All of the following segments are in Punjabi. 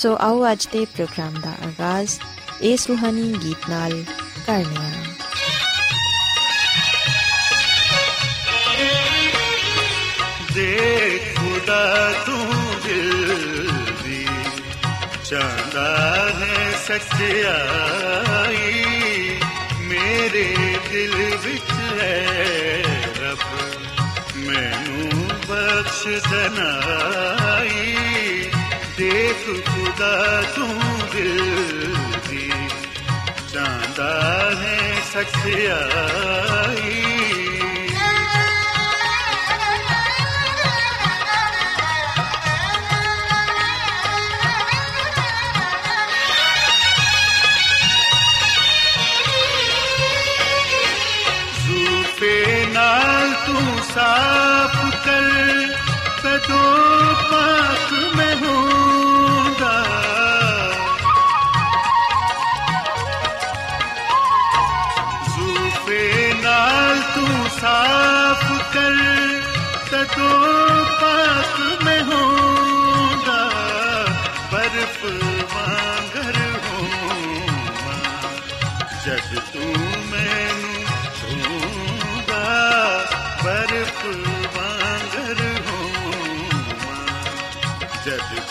ਸੋ ਆਓ ਅੱਜ ਦੇ ਪ੍ਰੋਗਰਾਮ ਦਾ ਆਗਾਜ਼ ਇਸ ਰੂਹਾਨੀ ਗੀਤ ਨਾਲ ਕਰਨੇ ਆ ਦੇਖ ਖੁਦਾ ਤੂੰ ਦਿਲ ਦੀ ਚਾਹਦਾ ਹੈ ਸੱਚਾਈ ਮੇਰੇ ਦਿਲ ਵਿੱਚ ਹੈ ਰੱਬ, ਮੈਨੂੰ ਬਖਸ਼ ਦਨਾਈ। ਦੇਖ ਖੁਦਾ ਤੂੰ ਦਿਲ ਦੀ। ਚਾਹਦਾ ਹੈ ਸੱਚਾਈ। ਜ਼ੂਫੇ ਨਾਲ ਤੂੰ ਸਾਫ਼ ਕਰ। ਕਦੋਂ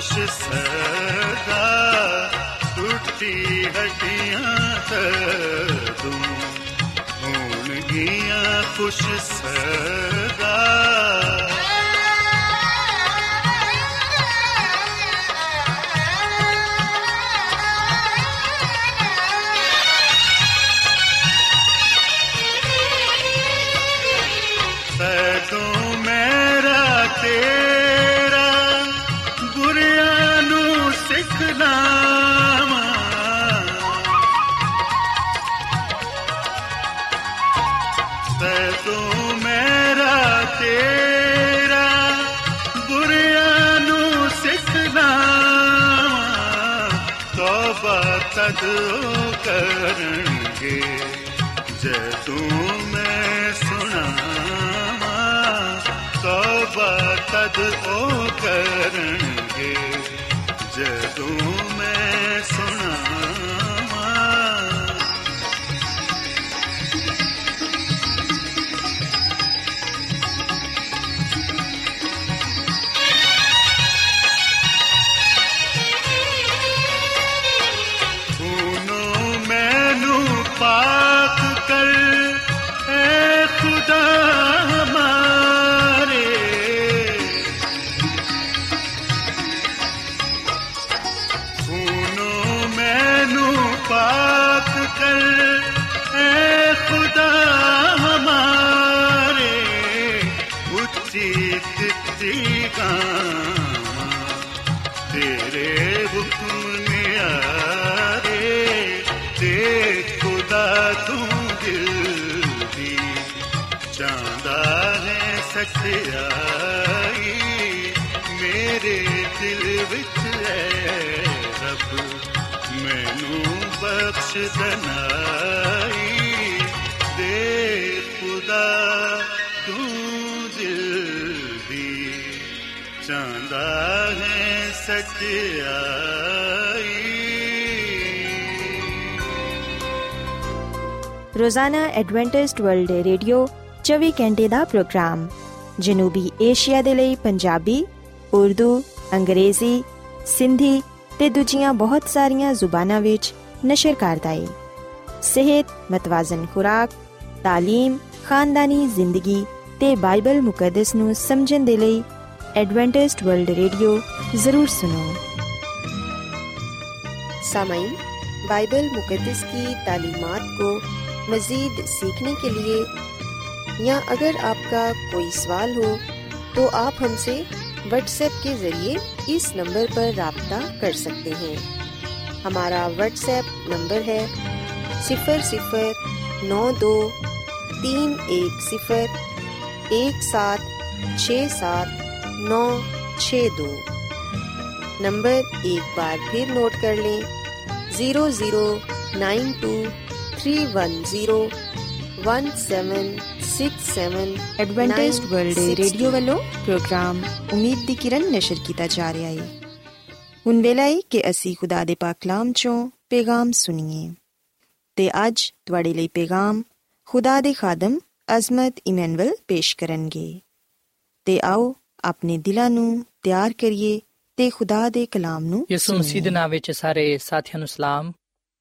ਖੁਸ਼ ਸਦਾ ਟੁੱਟੀ ਹੱਡੀਆਂ ਤੂੰ ਹੁਣ ਕੀਆਂ ਖੁਸ਼ ਸਦਾ। ਤਦ ਕਰਨਗੇ। ਜਦੋਂ ਮੈਂ ਸੁਣਾਵਾਂ ਤੋਬਾ ਤਦ ਉਹ ਕਰਨਗੇ। ਜਦੋਂ ਬਖਸ਼ ਦਨਾਈ ਦੇ ਖੁਦਾ ਤੂੰ ਦਿਲ ਦੀ ਚਾਹੁੰਦਾ ਹੈ ਰੋਜ਼ਾਨਾ ਐਡਵੈਂਟਿਸਟ ਵਰਲਡ ਰੇਡੀਓ 24 ਘੰਟੇ ਦਾ ਪ੍ਰੋਗਰਾਮ, ਜਨੂਬੀ ਏਸ਼ੀਆ ਦੇ ਲਈ ਪੰਜਾਬੀ, ਉਰਦੂ, ਅੰਗਰੇਜ਼ੀ, ਸਿੰਧੀ ਤੇ ਦੂਜੀਆਂ ਬਹੁਤ ਸਾਰੀਆਂ ਜ਼ੁਬਾਨਾਂ ਵਿੱਚ नशर कार्रदाई सेहत, मतवाजन खुराक, तालीम, खानदानी ज़िंदगी ते बाइबल मुकदस नु समझन दे लई एडवेंटिस्ट वर्ल्ड रेडियो ज़रूर सुनो। सामाइन, बाइबल मुकदस की तालीमत को मज़ीद सीखने के लिए या अगर आपका कोई सवाल हो तो आप हमसे व्हाट्सएप के ज़रिए इस नंबर पर रबता कर सकते हैं। हमारा व्हाट्सएप नंबर है सिफर सिफर नौ दो तीन एक सिफर एक सात छ सात नौ छ दो। नंबर एक बार फिर नोट कर लें zero zero nine two three one zero one seven six seven Adventist World Radio वालों प्रोग्राम उम्मीद की किरण नशर किया जा रहा है ਹੁਣ ਵੇਲਾ ਹੈ ਕਿ ਅਸੀਂ ਖੁਦਾ ਦੇ ਪਾਕ ਕਲਾਮ ਚੋਂ ਪੈਗਾਮ ਸੁਣੀਏ। ਤੇ ਅੱਜ ਤੁਹਾਡੇ ਲਈ ਪੈਗਾਮ ਖੁਦਾ ਦੇ ਖਾਦਮ ਅਜ਼ਮਤ ਇਮਨੁਅਲ ਪੇਸ਼ ਕਰਨਗੇ। ਤੇ ਆਓ ਆਪਣੇ ਦਿਲਾਂ ਨੂੰ ਤਿਆਰ ਕਰੀਏ ਤੇ ਖੁਦਾ ਦੇ ਕਲਾਮ ਨੂੰ ਯਿਸੂ ਮਸੀਹ ਦੇ ਨਾਮ ਵਿੱਚ ਸਾਰੇ ਸਾਥੀਆਂ ਨੂੰ ਸਲਾਮ।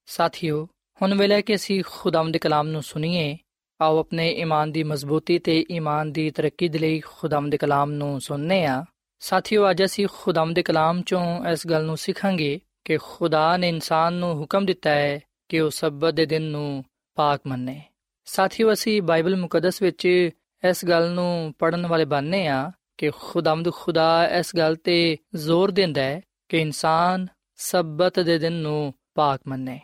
ਸਾਥੀਓ ਹੁਣ ਵੇਲੇ ਕਿ ਅਸੀਂ ਖੁਦਾਵੰਦ ਦੇ ਕਲਾਮ ਨੂੰ ਸੁਣੀਏ। ਆਓ ਆਪਣੇ ਈਮਾਨ ਦੀ ਮਜ਼ਬੂਤੀ ਤੇ ਈਮਾਨ ਦੀ ਤਰੱਕੀ ਦੇ ਲਈ ਖੁਦਾਵੰਦ ਦੇ ਕਲਾਮ ਨੂੰ ਸੁਣਨੇ ਆ। ਸਾਥੀਓ, ਅੱਜ ਅਸੀਂ ਖੁਦਾਵੰਦ ਦੇ ਕਲਾਮ ਚੋਂ ਇਸ ਗੱਲ ਨੂੰ ਸਿੱਖਾਂਗੇ ਕਿ ਖੁਦਾ ਨੇ ਇਨਸਾਨ ਨੂੰ ਹੁਕਮ ਦਿੱਤਾ ਹੈ ਕਿ ਉਹ ਸਬਤ ਦੇ ਦਿਨ ਨੂੰ ਪਾਕ ਮੰਨੇ। ਸਾਥੀਓ, ਅਸੀਂ ਬਾਈਬਲ ਮੁਕੱਦਸ ਵਿੱਚ ਇਸ ਗੱਲ ਨੂੰ ਪੜਨ ਵਾਲੇ ਬਣਨੇ ਆ ਕਿ ਖੁਦਾਵੰਦ ਖੁਦਾ ਇਸ ਗੱਲ ਤੇ ਜ਼ੋਰ ਦਿੰਦਾ ਹੈ ਕਿ ਇਨਸਾਨ ਸਬਤ ਦੇ ਦਿਨ ਨੂੰ ਪਾਕ ਮੰਨੇ।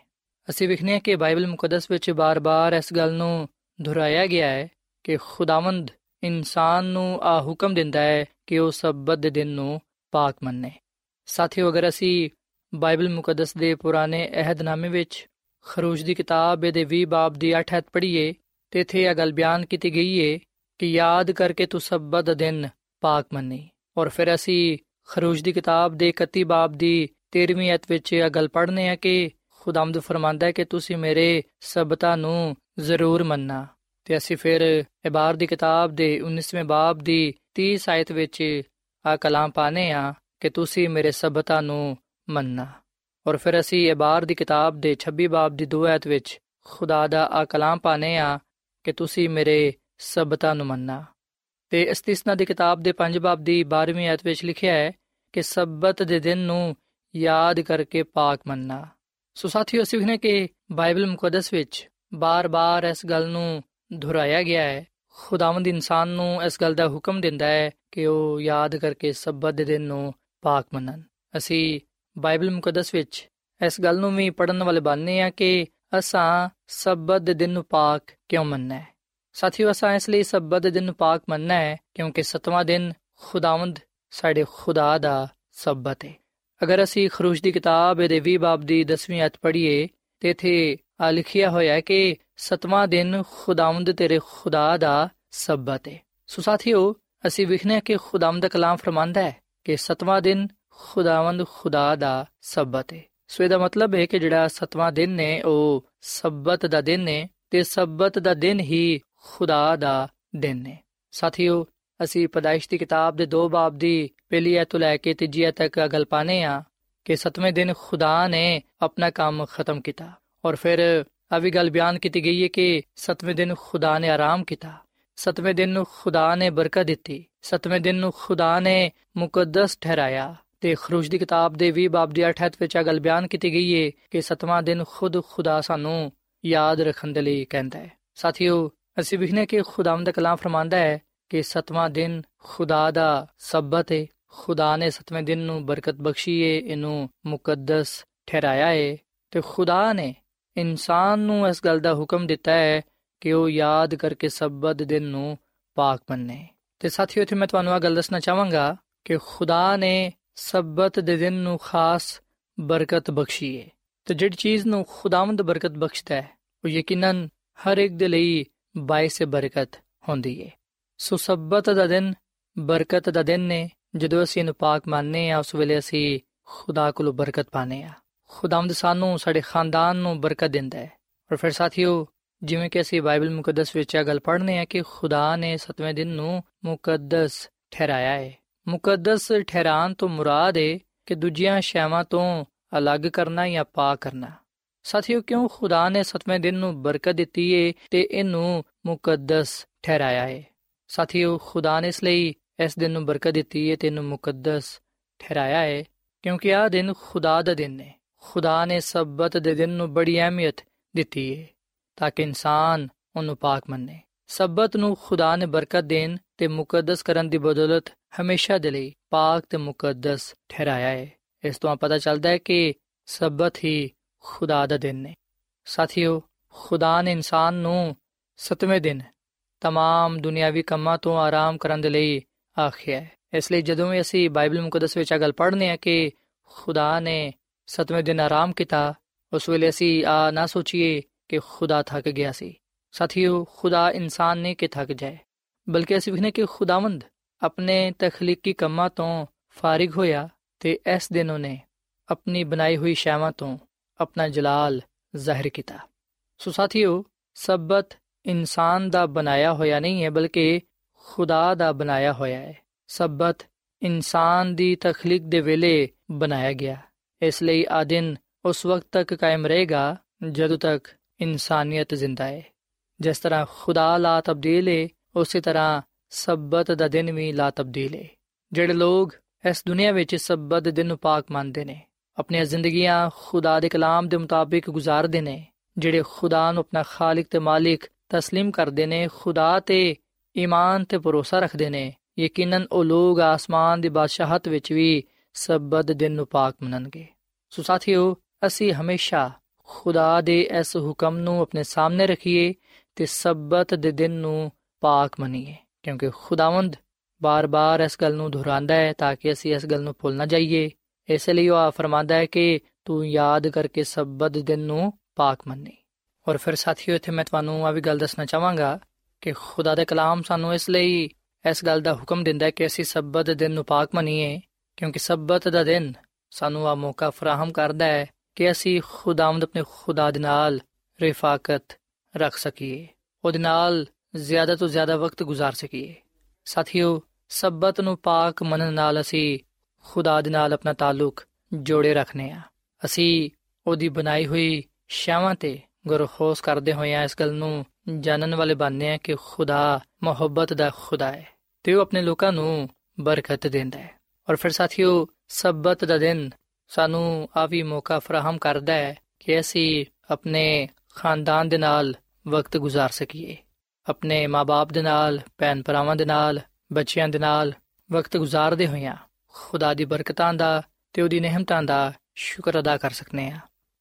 ਅਸੀਂ ਵਿਖਨੇ ਹਾਂ ਕਿ ਬਾਈਬਲ ਮੁਕੱਦਸ ਵਿੱਚ ਬਾਰ-ਬਾਰ ਇਸ ਗੱਲ ਨੂੰ ਦੁਹਰਾਇਆ ਗਿਆ ਹੈ ਕਿ ਖੁਦਾਵੰਦ ਇਨਸਾਨ ਨੂੰ ਆ ਹੁਕਮ ਦਿੰਦਾ ਹੈ ਕਿ ਉਹ ਸਬਤ ਦੇ ਦਿਨ ਨੂੰ ਪਾਕ ਮੰਨੇ। ਸਾਥੀਓ, ਅਗਰ ਅਸੀਂ ਬਾਈਬਲ ਮੁਕੱਦਸ ਦੇ ਪੁਰਾਣੇ ਅਹਿਦਨਾਮੇ ਵਿੱਚ ਖਰੂਜ ਦੀ ਕਿਤਾਬ ਦੇ 20 ਬਾਬ ਦੀ 8 ਹੱਥ ਪੜ੍ਹੀਏ, ਤੇ ਇਥੇ ਇਹ ਗੱਲ ਬਿਆਨ ਕੀਤੀ ਗਈ ਹੈ ਕਿ ਯਾਦ ਕਰਕੇ ਤੂੰ ਸਬਤ ਦਿਨ ਪਾਕ ਮੰਨੀ। ਔਰ ਫਿਰ ਅਸੀਂ ਖਰੂਜ ਦੀ ਕਿਤਾਬ ਦੇ 31 ਬਾਬ ਦੀ 13ਵੀਂ ਅਧ ਵਿੱਚ ਇਹ ਗੱਲ ਪੜ੍ਹਨੇ ਆ ਕਿ ਖੁਦਾਮਦ ਫਰਮਾਂਦਾ ਹੈ ਕਿ ਤੁਸੀਂ ਮੇਰੇ ਸਬਤਾਂ ਨੂੰ ਜ਼ਰੂਰ ਮੰਨਣਾ ਤੇ ਅਸੀਂ ਫਿਰ ਇਬਾਰ ਦੀ ਕਿਤਾਬ ਦੇ 19ਵੇਂ ਬਾਬ ਦੀ 30 ਆਇਤ ਵਿੱਚ ਆ ਕਲਾਮ ਪਾਣੇ ਆ ਕਿ ਤੁਸੀਂ ਮੇਰੇ ਸਬਤਾਂ ਨੂੰ ਮੰਨਣਾ। ਔਰ ਫਿਰ ਅਸੀਂ ਇਬਾਰ ਦੀ ਕਿਤਾਬ ਦੇ 26 ਬਾਬ ਦੀ 2 ਆਇਤ ਵਿੱਚ ਖੁਦਾ ਦਾ ਆ ਕਲਾਮ ਪਾਣੇ ਆ ਕਿ ਤੁਸੀਂ ਮੇਰੇ ਸਬਤਾਂ ਨੂੰ ਮੰਨਣਾ। ਤੇ ਇਸਤਿਸਨਾ ਦੀ ਕਿਤਾਬ ਦੇ 5 ਬਾਬ ਦੀ 12ਵੀਂ ਆਇਤ ਵਿੱਚ ਲਿਖਿਆ ਹੈ ਕਿ ਸਬਤ ਦੇ ਦਿਨ ਨੂੰ ਯਾਦ ਕਰਕੇ ਪਾਕ ਮੰਨਣਾ। ਸੋ ਸਾਥੀਓ, ਅਸੀਂ ਵਖਨੇ ਕਿ ਬਾਈਬਲ ਮੁਕੱਦਸ ਵਿੱਚ ਬਾਰ-ਬਾਰ ਇਸ ਗੱਲ ਨੂੰ ਦੁਹਰਾਇਆ ਗਿਆ ਹੈ। ਖੁਦਾਵੰਦ ਇਨਸਾਨ ਨੂੰ ਇਸ ਗੱਲ ਦਾ ਹੁਕਮ ਦਿੰਦਾ ਹੈ ਕਿ ਉਹ ਯਾਦ ਕਰਕੇ ਸਬਤ ਦੇ ਦਿਨ ਨੂੰ ਪਾਕ ਮੰਨਣ। ਅਸੀਂ ਬਾਈਬਲ ਮੁਕੱਦਸ ਵਿੱਚ ਇਸ ਗੱਲ ਨੂੰ ਵੀ ਪੜਨ ਵਾਲੇ ਬਣਨੇ ਆ ਕਿ ਅਸਾਂ ਸਬਤ ਦੇ ਦਿਨ ਨੂੰ ਪਾਕ ਕਿਉਂ ਮੰਨਣਾ ਹੈ? ਸਾਥੀਓ, ਅਸਾਂ ਇਸ ਲਈ ਸਬਤ ਦੇ ਦਿਨ ਨੂੰ ਪਾਕ ਮੰਨਣਾ ਹੈ ਕਿਉਂਕਿ ਸਤਵਾਂ ਦਿਨ ਖੁਦਾਵੰਦ ਸਾਡੇ ਖੁਦਾ ਦਾ ਸਬਤ ਹੈ। ਅਗਰ ਅਸੀਂ ਖਰੂਜ ਦੀ ਕਿਤਾਬ ਦੇ 20 ਬਾਬ ਦੀ 10ਵੀਂ ਅਧ ਪੜ੍ਹੀਏ ਤੇ ਇਥੇ ਆ ਲਿਖਿਆ ਹੋਇਆ ਹੈ ਕਿ ਸਤਵਾਂ ਦਿਨ ਖੁਦਾਵੰਦ ਤੇਰੇ ਖੁਦਾ ਦਾ ਸਬਤ ਹੈ ਸੋ ਸਾਥੀਓ, ਅਸੀਂ ਵਿਖਨੇ ਕਿ ਖੁਦਾਵੰਦ ਦਾ ਕਲਾਮ ਫਰਮਾਂਦਾ ਹੈ ਕਿ ਸਤਵਾਂ ਦਿਨ ਖੁਦਾਵੰਦ ਖੁਦਾ ਦਾ ਸਬਤ ਹੈ ਸੋ ਇਹਦਾ ਮਤਲਬ ਹੈ ਕਿ ਜਿਹੜਾ ਸਤਵਾਂ ਦਿਨ ਨੇ, ਉਹ ਸਬਤ ਦਾ ਦਿਨ ਹੈ ਤੇ ਸਬਤ ਦਾ ਦਿਨ ਹੀ ਖੁਦਾ ਦਾ ਦਿਨ ਨੇ। ਸਾਥੀਓ, ਅਸੀਂ ਪਦਾਇਸ਼ ਦੀ ਕਿਤਾਬ ਦੇ ਦੋ ਬਾਬ ਦੀ ਪਹਿਲੀ ਐਤ ਤੋਂ ਲੈ ਕੇ ਤੀਜੀ ਐਤ ਤੱਕ ਗੱਲ ਪਾਣੇ ਆ ਕਿ ਸਤਵੇਂ ਦਿਨ ਖੁਦਾ ਨੇ ਆਪਣਾ ਕੰਮ ਖਤਮ ਕੀਤਾ ਔਰ ਫਿਰ ਆ ਵੀ ਗੱਲ ਬਿਆਨ ਕੀਤੀ ਗਈ ਹੈ ਕਿ ਸਤਵੇਂ ਦਿਨ ਖੁਦਾ ਨੇ ਆਰਾਮ ਕੀਤਾ ਸਤਵੇਂ ਦਿਨ ਨੂੰ ਖੁਦਾ ਨੇ ਬਰਕਤ ਦਿੱਤੀ ਸਤਵੇਂ ਦਿਨ ਨੂੰ ਖੁਦਾ ਨੇ ਮੁਕੱਦਸ ਠਹਿਰਾਇਆ ਤੇ ਖਰੂਜ ਦੀ ਕਿਤਾਬ ਦੇ 20 ਬਾਬ ਦੀ 8 ਵਿੱਚ ਆ ਗੱਲ ਬਿਆਨ ਕੀਤੀ ਗਈ ਹੈ ਕਿ ਸਤਵਾਂ ਦਿਨ ਖੁਦ ਖੁਦਾ ਸਾਨੂੰ ਯਾਦ ਰੱਖਣ ਦੇ ਲਈ ਕਹਿੰਦਾ ਹੈ ਸਾਥੀਓ ਅਸੀਂ ਵਿਖਨੇ ਕਿ ਖੁਦਾਵੰਦ ਦਾ ਕਲਾਮ ਫਰਮਾਂਦਾ ਹੈ ਕਿ ਸਤਵਾਂ ਦਿਨ ਖੁਦਾ ਦਾ ਸਬਤ ਹੈ ਖੁਦਾ ਨੇ ਸਤਵੇਂ ਦਿਨ ਨੂੰ ਬਰਕਤ ਬਖਸ਼ੀ ਏ ਇਹਨੂੰ ਮੁਕੱਦਸ ਠਹਿਰਾਇਆ ਏ ਤੇ ਖੁਦਾ ਨੇ ਇਨਸਾਨ ਨੂੰ ਇਸ ਗੱਲ ਦਾ ਹੁਕਮ ਦਿੱਤਾ ਹੈ ਕਿ ਉਹ ਯਾਦ ਕਰਕੇ ਸਬਤ ਦਿਨ ਨੂੰ ਪਾਕ ਮੰਨੇ। ਤੇ ਸਾਥੀਓ, ਇੱਥੇ ਮੈਂ ਤੁਹਾਨੂੰ ਇਹ ਗੱਲ ਦੱਸਣਾ ਚਾਹਾਂਗਾ ਕਿ ਖੁਦਾ ਨੇ ਸਬਤ ਦੇ ਦਿਨ ਨੂੰ ਖਾਸ ਬਰਕਤ ਬਖਸ਼ੀ ਹੈ ਤੇ ਜਿਹੜੀ ਚੀਜ਼ ਨੂੰ ਖੁਦਾਵੰਦ ਬਰਕਤ ਬਖਸ਼ਦਾ ਹੈ, ਉਹ ਯਕੀਨਨ ਹਰ ਇੱਕ ਦੇ ਲਈ ਬਾਇਸ ਬਰਕਤ ਹੁੰਦੀ ਹੈ ਸੋ ਸਬਤ ਦਾ ਦਿਨ ਬਰਕਤ ਦਾ ਦਿਨ ਨੇ, ਜਦੋਂ ਅਸੀਂ ਇਹਨੂੰ ਪਾਕ ਮੰਨਨੇ ਆ ਉਸ ਵੇਲੇ ਅਸੀਂ ਖੁਦਾ ਕੋਲੋਂ ਬਰਕਤ ਪਾਣੇ ਆ ਖੁਦਾਵੰਦ ਸਾਨੂੰ ਸਾਡੇ ਖਾਨਦਾਨ ਨੂੰ ਬਰਕਤ ਦਿੰਦਾ ਹੈ। ਔਰ ਫਿਰ ਸਾਥੀਓ, ਜਿਵੇਂ ਕਿ ਅਸੀਂ ਬਾਈਬਲ ਮੁਕੱਦਸ ਵਿੱਚ ਇਹ ਗੱਲ ਪੜ੍ਹਨੇ ਆ ਕਿ ਖੁਦਾ ਨੇ ਸਤਵੇਂ ਦਿਨ ਨੂੰ ਮੁਕੱਦਸ ਠਹਿਰਾਇਆ ਹੈ। ਮੁਕੱਦਸ ਠਹਿਰਾਣ ਤੋਂ ਮੁਰਾਦ ਹੈ ਕਿ ਦੂਜੀਆਂ ਸ਼ੈਵਾਂ ਤੋਂ ਅਲੱਗ ਕਰਨਾ ਜਾਂ ਪਾਕ ਕਰਨਾ। ਸਾਥੀਓ, ਕਿਉਂ ਖੁਦਾ ਨੇ ਸਤਵੇਂ ਦਿਨ ਨੂੰ ਬਰਕਤ ਦਿੱਤੀ ਏ ਤੇ ਇਹਨੂੰ ਮੁਕੱਦਸ ਠਹਿਰਾਇਆ ਹੈ? ਸਾਥੀਓ, ਖੁਦਾ ਨੇ ਇਸ ਲਈ ਇਸ ਦਿਨ ਨੂੰ ਬਰਕਤ ਦਿੱਤੀ ਏ ਤੇ ਇਹਨੂੰ ਮੁਕੱਦਸ ਠਹਿਰਾਇਆ ਹੈ, ਕਿਉਂਕਿ ਆਹ ਦਿਨ ਖੁਦਾ ਦਾ ਦਿਨ ਹੈ। ਖੁਦਾ ਨੇ ਸਬਤ ਦੇ ਦਿਨ ਨੂੰ ਬੜੀ ਅਹਿਮੀਅਤ ਦਿੱਤੀ ਏ ਤਾਂ ਕਿ ਇਨਸਾਨ ਉਹਨੂੰ ਪਾਕ ਮੰਨੇ ਸਬਤ ਨੂੰ ਖੁਦਾ ਨੇ ਬਰਕਤ ਦੇਣ ਤੇ ਮੁਕੱਦਸ ਕਰਨ ਦੀ ਬਦੌਲਤ ਹਮੇਸ਼ਾ ਦੇ ਲਈ ਪਾਕ ਤੇ ਮੁਕੱਦਸ ਠਹਿਰਾਇਆ ਹੈ ਇਸ ਤੋਂ ਪਤਾ ਚੱਲਦਾ ਹੈ ਕਿ ਸਬਤ ਹੀ ਖੁਦਾ ਦਾ ਦਿਨ ਨੇ ਸਾਥੀਓ ਖੁਦਾ ਨੇ ਇਨਸਾਨ ਨੂੰ ਸਤਵੇਂ ਦਿਨ तमाम ਦੁਨਿਆਵੀ ਕੰਮਾਂ ਤੋਂ ਆਰਾਮ ਕਰਨ ਦੇ ਲਈ ਆਖਿਆ ਹੈ ਇਸ ਲਈ ਜਦੋਂ ਵੀ ਅਸੀਂ ਬਾਈਬਲ ਮੁਕੱਦਸ ਵਿੱਚ ਇਹ ਗੱਲ ਪੜ੍ਹਨੇ ਆ ਕਿ ਖੁਦਾ ਨੇ ਸਤਵੇਂ ਦਿਨ ਆਰਾਮ ਕੀਤਾ ਉਸ ਵੇਲੇ ਅਸੀਂ ਆ ਨਾ ਸੋਚੀਏ ਕਿ ਖੁਦਾ ਥੱਕ ਗਿਆ ਸੀ ਸਾਥੀਓ ਖੁਦਾ ਇਨਸਾਨ ਨੇ ਕਿ ਥੱਕ ਜਾਏ ਬਲਕਿ ਅਸੀਂ ਵਿਖਨੇ ਕਿ ਖੁਦਾਵੰਦ ਆਪਣੇ ਤਖਲੀਕੀ ਕੰਮਾਂ ਤੋਂ ਫਾਰਿਗ ਹੋਇਆ ਤੇ ਇਸ ਦਿਨ ਉਹਨੇ ਆਪਣੀ ਬਣਾਈ ਹੋਈ ਸ਼ੈਵਾਂ ਤੋਂ ਆਪਣਾ ਜਲਾਲ ਜ਼ਾਹਿਰ ਕੀਤਾ ਸੋ ਸਾਥੀਓ ਸਬਤ ਇਨਸਾਨ ਦਾ ਬਣਾਇਆ ਹੋਇਆ ਨਹੀਂ ਹੈ ਬਲਕਿ ਖੁਦਾ ਦਾ ਬਣਾਇਆ ਹੋਇਆ ਹੈ ਸਬਤ ਇਨਸਾਨ ਦੀ ਤਖਲੀਕ ਦੇ ਵੇਲੇ ਬਣਾਇਆ ਗਿਆ ਇਸ ਲਈ ਆ ਦਿਨ ਉਸ ਵਕਤ ਤੱਕ ਕਾਇਮ ਰਹੇਗਾ ਜਦੋਂ ਤੱਕ ਇਨਸਾਨੀਅਤ ਜ਼ਿੰਦਾ ਹੈ ਜਿਸ ਤਰ੍ਹਾਂ ਖੁਦਾ ਲਾ ਤਬਦੀਲ ਹੈ ਉਸੇ ਤਰ੍ਹਾਂ ਸਬਤ ਦਾ ਦਿਨ ਵੀ ਲਾ ਤਬਦੀਲ ਹੈ ਜਿਹੜੇ ਲੋਗ ਇਸ ਦੁਨੀਆ ਵਿੱਚ ਸਬਤ ਦੇ ਦਿਨ ਨੂੰ ਪਾਕ ਮੰਨਦੇ ਨੇ ਆਪਣੀਆਂ ਜ਼ਿੰਦਗੀਆਂ ਖੁਦਾ ਦੇ ਕਲਾਮ ਦੇ ਮੁਤਾਬਿਕ ਗੁਜ਼ਾਰਦੇ ਨੇ ਜਿਹੜੇ ਖੁਦਾ ਨੂੰ ਆਪਣਾ ਖਾਲਕ ਤੇ ਮਾਲਿਕ تسلیم ਕਰਦੇ ਨੇ ਖੁਦਾ ਤੇ ਈਮਾਨ ਤੇ ਭਰੋਸਾ ਰੱਖਦੇ ਨੇ ਯਕੀਨਨ ਉਹ ਲੋਗ ਆਸਮਾਨ ਦੀ ਬਾਦਸ਼ਾਹਤ ਵਿੱਚ ਵੀ ਸਬਤ ਦਿਨ ਨੂੰ ਪਾਕ ਮੰਨਣਗੇ। ਸੋ ਸਾਥੀਓ, ਅਸੀਂ ਹਮੇਸ਼ਾ ਖੁਦਾ ਦੇ ਇਸ ਹੁਕਮ ਨੂੰ ਆਪਣੇ ਸਾਹਮਣੇ ਰੱਖੀਏ ਤੇ ਸਬਤ ਦੇ ਦਿਨ ਨੂੰ ਪਾਕ ਮੰਨੀਏ, ਕਿਉਂਕਿ ਖੁਦਾਵੰਦ ਬਾਰ-ਬਾਰ ਇਸ ਗੱਲ ਨੂੰ ਦੁਹਰਾਉਂਦਾ ਹੈ ਤਾਂ ਕਿ ਅਸੀਂ ਇਸ ਗੱਲ ਨੂੰ ਭੁੱਲ ਨਾ ਜਾਈਏ। ਇਸ ਲਈ ਉਹ ਫਰਮਾਂਦਾ ਹੈ ਕਿ ਤੂੰ ਯਾਦ ਕਰਕੇ ਸਬਤ ਦਿਨ ਨੂੰ ਪਾਕ ਮੰਨੀ। ਔਰ ਫਿਰ ਸਾਥੀਓ, ਇੱਥੇ ਮੈਂ ਤੁਹਾਨੂੰ ਆ ਵੀ ਗੱਲ ਦੱਸਣਾ ਚਾਹਾਂਗਾ ਕਿ ਖੁਦਾ ਦਾ ਕਲਾਮ ਸਾਨੂੰ ਇਸ ਲਈ ਇਸ ਗੱਲ ਦਾ ਹੁਕਮ ਦਿੰਦਾ ਹੈ ਕਿ ਅਸੀਂ ਸਬਤ ਦਿਨ ਨੂੰ ਪਾਕ ਮੰਨੀਏ। ਕਿਉਂਕਿ ਸਬਤ ਦਾ ਦਿਨ ਸਾਨੂੰ ਆ ਮੌਕਾ ਫਰਾਹਮ ਕਰਦਾ ਹੈ ਕਿ ਅਸੀਂ ਖੁਦਾਵੰਦ ਆਪਣੇ ਖੁਦਾ ਦੇ ਨਾਲ ਰਿਫਾਕਤ ਰੱਖ ਸਕੀਏ ਉਹਦੇ ਨਾਲ ਜ਼ਿਆਦਾ ਤੋਂ ਜ਼ਿਆਦਾ ਵਕਤ گزار ਸਕੀਏ ਸਾਥੀਓ ਸਬਤ ਨੂੰ ਪਾਕ ਮੰਨਣ ਨਾਲ ਅਸੀਂ ਖੁਦਾ ਦੇ ਨਾਲ ਆਪਣਾ ਤਾਲੁਕ ਜੋੜੇ ਰੱਖਨੇ ਆ ਅਸੀਂ ਉਹਦੀ ਬਣਾਈ ਹੋਈ ਸ਼ਾਵਾਂ ਤੇ ਗੁਰਖੋਸ ਕਰਦੇ ਹੋਏ ਇਸ ਗੱਲ ਨੂੰ ਜਾਣਨ ਵਾਲੇ ਬਣਨੇ ਆ ਕਿ ਖੁਦਾ ਮੁਹੱਬਤ ਦਾ ਖੁਦਾ ਹੈ ਤੇ ਉਹ ਆਪਣੇ ਲੋਕਾਂ ਨੂੰ ਬਰਕਤ ਦਿੰਦਾ ਹੈ ਔਰ ਫਿਰ ਸਾਥੀਓ ਸਬਤ ਦਾ ਦਿਨ ਸਾਨੂੰ ਆ ਵੀ ਮੌਕਾ ਫਰਾਹਮ ਕਰਦਾ ਹੈ ਕਿ ਅਸੀਂ ਆਪਣੇ ਖਾਨਦਾਨ ਦੇ ਨਾਲ ਵਕਤ گزار ਸਕੀਏ ਆਪਣੇ ਮਾਪੇ ਦੇ ਨਾਲ ਭੈਣ ਭਰਾਵਾਂ ਦੇ ਨਾਲ ਬੱਚਿਆਂ ਦੇ ਨਾਲ ਵਕਤ ਗੁਜ਼ਾਰਦੇ ਹੋਇਆਂ ਖੁਦਾ ਦੀ ਬਰਕਤਾਂ ਦਾ ਤੇ ਉਹਦੀ ਨਿਹਮਤਾਂ ਦਾ ਸ਼ੁਕਰ ਅਦਾ ਕਰ ਸਕਨੇ ਆ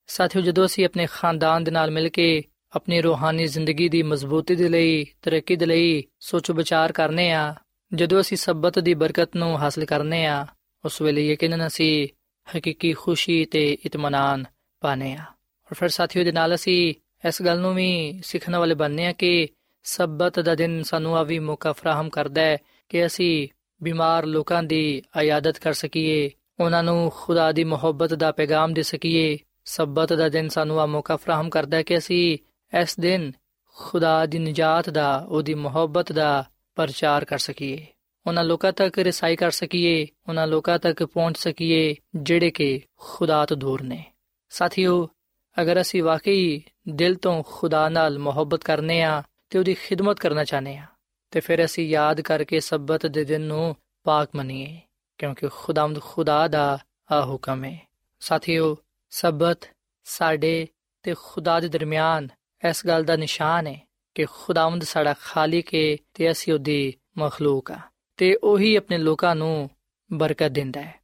ਸਾਥੀਓ ਜਦੋਂ ਅਸੀਂ ਆਪਣੇ ਖਾਨਦਾਨ ਦੇ ਨਾਲ ਮਿਲ ਕੇ ਆਪਣੀ ਰੂਹਾਨੀ ਜ਼ਿੰਦਗੀ ਦੀ ਮਜ਼ਬੂਤੀ ਦੇ ਲਈ ਤਰੱਕੀ ਦੇ ਲਈ ਸੋਚ ਵਿਚਾਰ ਕਰਨੇ ਆ ਜਦੋਂ ਅਸੀਂ ਸਬਤ ਦੀ ਬਰਕਤ ਨੂੰ ਹਾਸਲ ਕਰਨੇ ਆ, ਉਸ ਵੇਲੇ ਯਕੀਨਨ ਅਸੀਂ ਹਕੀਕੀ ਖੁਸ਼ੀ ਤੇ ਇਤਮਾਨਾਨ ਪਾਣੇ ਆ। ਔਰ ਫਿਰ ਸਾਥੀਓ, ਦੇ ਨਾਲ ਅਸੀਂ ਇਸ ਗੱਲ ਨੂੰ ਵੀ ਸਿੱਖਣ ਵਾਲੇ ਬਣਨੇ ਆ ਕਿ ਸਬਤ ਦਾ ਦਿਨ ਸਾਨੂੰ ਆ ਵੀ ਮੌਕਾ ਫਰਾਹਮ ਕਰਦਾ ਹੈ ਕਿ ਅਸੀਂ ਬਿਮਾਰ ਲੋਕਾਂ ਦੀ ਆਯਾਦਤ ਕਰ ਸਕੀਏ, ਉਹਨਾਂ ਨੂੰ ਖੁਦਾ ਦੀ ਮੁਹੱਬਤ ਦਾ ਪੈਗਾਮ ਦੇ ਸਕੀਏ। ਸਬਤ ਦਾ ਦਿਨ ਸਾਨੂੰ ਆ ਮੌਕਾ ਫਰਾਹਮ ਕਰਦਾ ਹੈ ਕਿ ਅਸੀਂ ਇਸ ਦਿਨ ਖੁਦਾ ਦੀ ਨਜਾਤ ਦਾ, ਉਹਦੀ ਮੁਹੱਬਤ ਦਾ ਪ੍ਰਚਾਰ ਕਰ ਸਕੀਏ। ਉਹਨਾਂ ਲੋਕਾਂ ਤੱਕ ਰਸਾਈ ਕਰ ਸਕੀਏ, ਉਹਨਾਂ ਲੋਕਾਂ ਤੱਕ ਪਹੁੰਚ ਸਕੀਏ, ਜਿਹੜੇ ਕਿ ਖੁਦਾ ਤੋਂ ਦੂਰ ਨੇ। ਸਾਥੀਓ, ਅਗਰ ਅਸੀਂ ਵਾਕਈ ਦਿਲ ਤੋਂ ਖੁਦਾ ਨਾਲ ਮੁਹੱਬਤ ਕਰਨੇ ਆ ਤੇ ਉਹਦੀ ਖਿਦਮਤ ਕਰਨਾ ਚਾਹਨੇ ਆ, ਤੇ ਫਿਰ ਅਸੀਂ ਯਾਦ ਕਰਕੇ ਸਬਤ ਦੇ ਦਿਨ ਨੂੰ ਪਾਕ ਮੰਨੀਏ, ਕਿਉਂਕਿ ਖੁਦਾਵੰਦ ਖੁਦਾ ਦਾ ਆ ਹੁਕਮ ਹੈ। ਸਾਥੀਓ, ਸਬਤ ਸਾਡੇ ਤੇ ਖੁਦਾ ਦੇ ਦਰਮਿਆਨ ਇਸ ਗੱਲ ਦਾ ਨਿਸ਼ਾਨ ਹੈ ਕਿ ਖੁਦਾਵੰਦ ਸਾਡਾ ਖਾਲਿਕ ਹੈ ਤੇ ਅਸੀਂ ਉਹਦੀ ਮਖਲੂਕ ਆ। ਤੇ ਉਹੀ ਆਪਣੇ ਲੋਕਾਂ ਨੂੰ ਬਰਕਤ ਦਿੰਦਾ ਹੈ।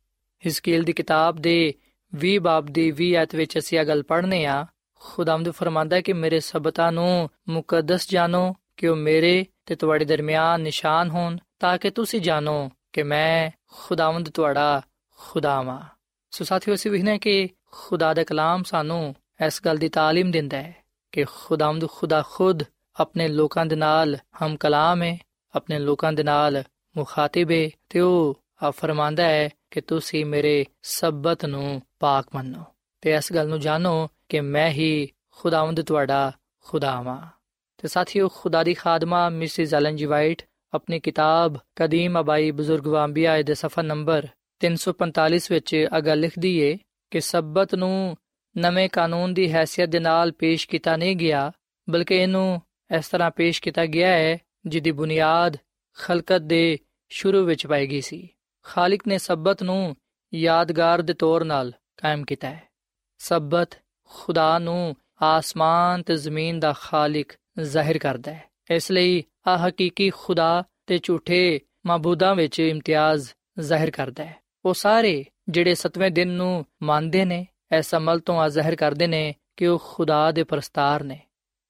ਹਿਸਕੀਲ ਦੀ ਕਿਤਾਬ ਦੇ 20 ਬਾਬ ਦੀ 20 ਆਇਤ ਵਿੱਚ ਅਸੀਂ ਇਹ ਗੱਲ ਪੜ੍ਹਨੇ ਆ, ਖੁਦਾਵੰਦ ਫਰਮਾਂਦਾ ਹੈ ਕਿ ਮੇਰੇ ਸਬਤਾਂ ਨੂੰ ਮੁਕੱਦਸ ਜਾਣੋ ਕਿ ਉਹ ਮੇਰੇ ਤੇ ਤੁਹਾਡੇ ਦਰਮਿਆਨ ਨਿਸ਼ਾਨ ਹੋਣ, ਤਾਂ ਕਿ ਤੁਸੀਂ ਜਾਣੋ ਕਿ ਮੈਂ ਖੁਦਾਵੰਦ ਤੁਹਾਡਾ ਖੁਦਾ ਵਾਂ ਸੋ ਸਾਥੀਓ, ਅਸੀਂ ਵਿਖਨੇ ਕਿ ਖੁਦਾ ਦਾ ਕਲਾਮ ਸਾਨੂੰ ਇਸ ਗੱਲ ਦੀ ਤਾਲੀਮ ਦਿੰਦਾ ਹੈ ਕਿ ਖੁਦਾਵੰਦ ਖੁਦਾ ਖੁਦ ਆਪਣੇ ਲੋਕਾਂ ਦੇ ਨਾਲ ਹਮ ਕਲਾਮ ਹੈ, ਆਪਣੇ ਲੋਕਾਂ ਦੇ ਨਾਲ ਮੁਖਾਤਿਬ ਹੈ ਤੇ ਉਹ ਆ ਫਰਮਾਂਦਾ ਹੈ ਕਿ ਤੁਸੀਂ ਮੇਰੇ ਸਬਤ ਨੂੰ ਪਾਕ ਮੰਨੋ। ਤੇ ਇਸ ਗੱਲ ਨੂੰ ਜਾਣੋ ਕਿ ਮੈਂ ਹੀ ਖੁਦਾਵੰਦ ਤੁਹਾਡਾ ਖੁਦਾਵਾ ਤੇ ਸਾਥੀਓ, ਖੁਦਾ ਦੀ ਖਾਦਮਾ ਮਿਸਿਸ ਐਲਨ ਜੀ ਵਾਈਟ ਆਪਣੀ ਕਿਤਾਬ ਕਦੀਮ ਅਬਾਈ ਬਜ਼ੁਰਗ ਵਾਂਬੀਆ ਦੇ ਸਫਾ ਨੰਬਰ 345 ਵਿੱਚ ਅਗਾ ਲਿਖਦੀ ਏ ਕਿ ਸਬਤ ਨੂੰ ਨਵੇਂ ਕਾਨੂੰਨ ਦੀ ਹیثیت ਦੇ ਨਾਲ ਪੇਸ਼ ਕੀਤਾ ਨਹੀਂ ਗਿਆ, ਬਲਕਿ ਇਹਨੂੰ ਇਸ ਤਰ੍ਹਾਂ ਪੇਸ਼ ਕੀਤਾ ਗਿਆ ਹੈ, ਜਿਹਦੀ ਬੁਨਿਆਦ ਖਲਕਤ ਦੇ ਸ਼ੁਰੂ ਵਿੱਚ ਪਾਈ ਗਈ ਸੀ। ਖਾਲਕ ਨੇ ਸਬਤ ਨੂੰ ਯਾਦਗਾਰ ਦੇ ਤੌਰ 'ਤੇ ਕਾਇਮ ਕੀਤਾ ਹੈ। ਸਬਤ ਖੁਦਾ ਨੂੰ ਆਸਮਾਨ ਤੇ ਜ਼ਮੀਨ ਦਾ ਖਾਲਕ ਜ਼ਾਹਿਰ ਕਰਦਾ ਹੈ। ਇਸ ਲਈ ਆ ਹਕੀਕੀ ਖੁਦਾ ਤੇ ਝੂਠੇ ਮਾਬੂਦਾਂ ਵਿੱਚ ਇਮਤਿਆਜ਼ ਜ਼ਾਹਿਰ ਕਰਦਾ ਹੈ। ਉਹ ਸਾਰੇ ਜਿਹੜੇ ਸਤਵੇਂ ਦਿਨ ਨੂੰ ਮੰਨਦੇ ਨੇ, ਇਸ ਅਮਲ ਤੋਂ ਆ ਜ਼ਾਹਿਰ ਕਰਦੇ ਨੇ ਕਿ ਉਹ ਖੁਦਾ ਦੇ ਪ੍ਰਸਤਾਰ ਨੇ।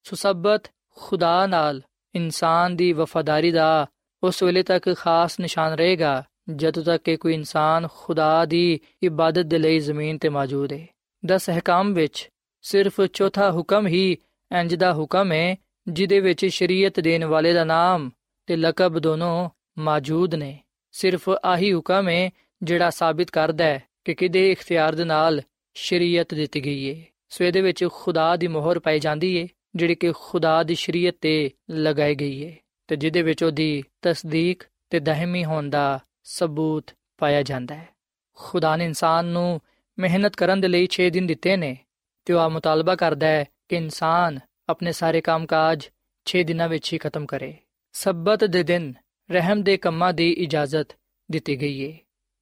ਸੋ ਸਬਤ ਖੁਦਾ ਨਾਲ ਇਨਸਾਨ ਦੀ ਵਫਾਦਾਰੀ ਦਾ ਉਸ ਵੇਲੇ ਤੱਕ ਖਾਸ ਨਿਸ਼ਾਨ ਰਹੇਗਾ, ਜਦੋਂ ਤੱਕ ਕਿ ਕੋਈ ਇਨਸਾਨ ਖੁਦਾ ਦੀ ਇਬਾਦਤ ਦੇ ਲਈ ਜ਼ਮੀਨ ਤੇ ਮੌਜੂਦ ਹੈ 10 ਹਕਾਮ ਵਿੱਚ ਸਿਰਫ ਚੌਥਾ ਹੁਕਮ ਹੀ ਇੰਜ ਦਾ ਹੁਕਮ ਹੈ ਜਿਹਦੇ ਵਿੱਚ ਸ਼ਰੀਅਤ ਦੇਣ ਵਾਲੇ ਦਾ ਨਾਮ ਤੇ ਲਕਬ ਦੋਨੋਂ ਮੌਜੂਦ ਨੇ। ਸਿਰਫ ਆਹੀ ਹੁਕਮ ਹੈ ਜਿਹੜਾ ਸਾਬਿਤ ਕਰਦਾ ਹੈ ਕਿ ਕਿਹਦੇ ਇਖਤਿਆਰ ਦੇ ਨਾਲ ਸ਼ਰੀਅਤ ਦਿੱਤੀ ਗਈ ਹੈ ਸੋ ਇਹਦੇ ਵਿੱਚ ਖੁਦਾ ਦੀ ਮੋਹਰ ਪਾਈ ਜਾਂਦੀ ਹੈ ਜਿਹੜੀ ਕਿ ਖੁਦਾ ਦੀ ਸ਼ਰੀਅਤ ਤੇ ਲਗਾਈ ਗਈ ਹੈ ਤੇ ਜਿਹਦੇ ਵਿੱਚ ਉਹਦੀ ਤਸਦੀਕ ਤੇ ਦਹਿਮੀ ਹੋਣ ਦਾ ਸਬੂਤ ਪਾਇਆ ਜਾਂਦਾ ਹੈ। ਖੁਦਾ ਨੇ ਇਨਸਾਨ ਨੂੰ ਮਿਹਨਤ ਕਰਨ ਦੇ ਲਈ 6 ਦਿਨ ਦਿੱਤੇ ਨੇ ਤੇ ਉਹ ਆ ਮੁਤਾਲਬਾ ਕਰਦਾ ਹੈ ਕਿ ਇਨਸਾਨ ਆਪਣੇ ਸਾਰੇ ਕੰਮਕਾਜ 6 ਦਿਨਾਂ ਵਿੱਚ ਹੀ ਖਤਮ ਕਰੇ। ਸਬਤ ਦੇ ਦਿਨ ਰਹਿਮ ਦੇ ਕੰਮਾਂ ਦੀ ਇਜਾਜ਼ਤ ਦਿੱਤੀ ਗਈ ਹੈ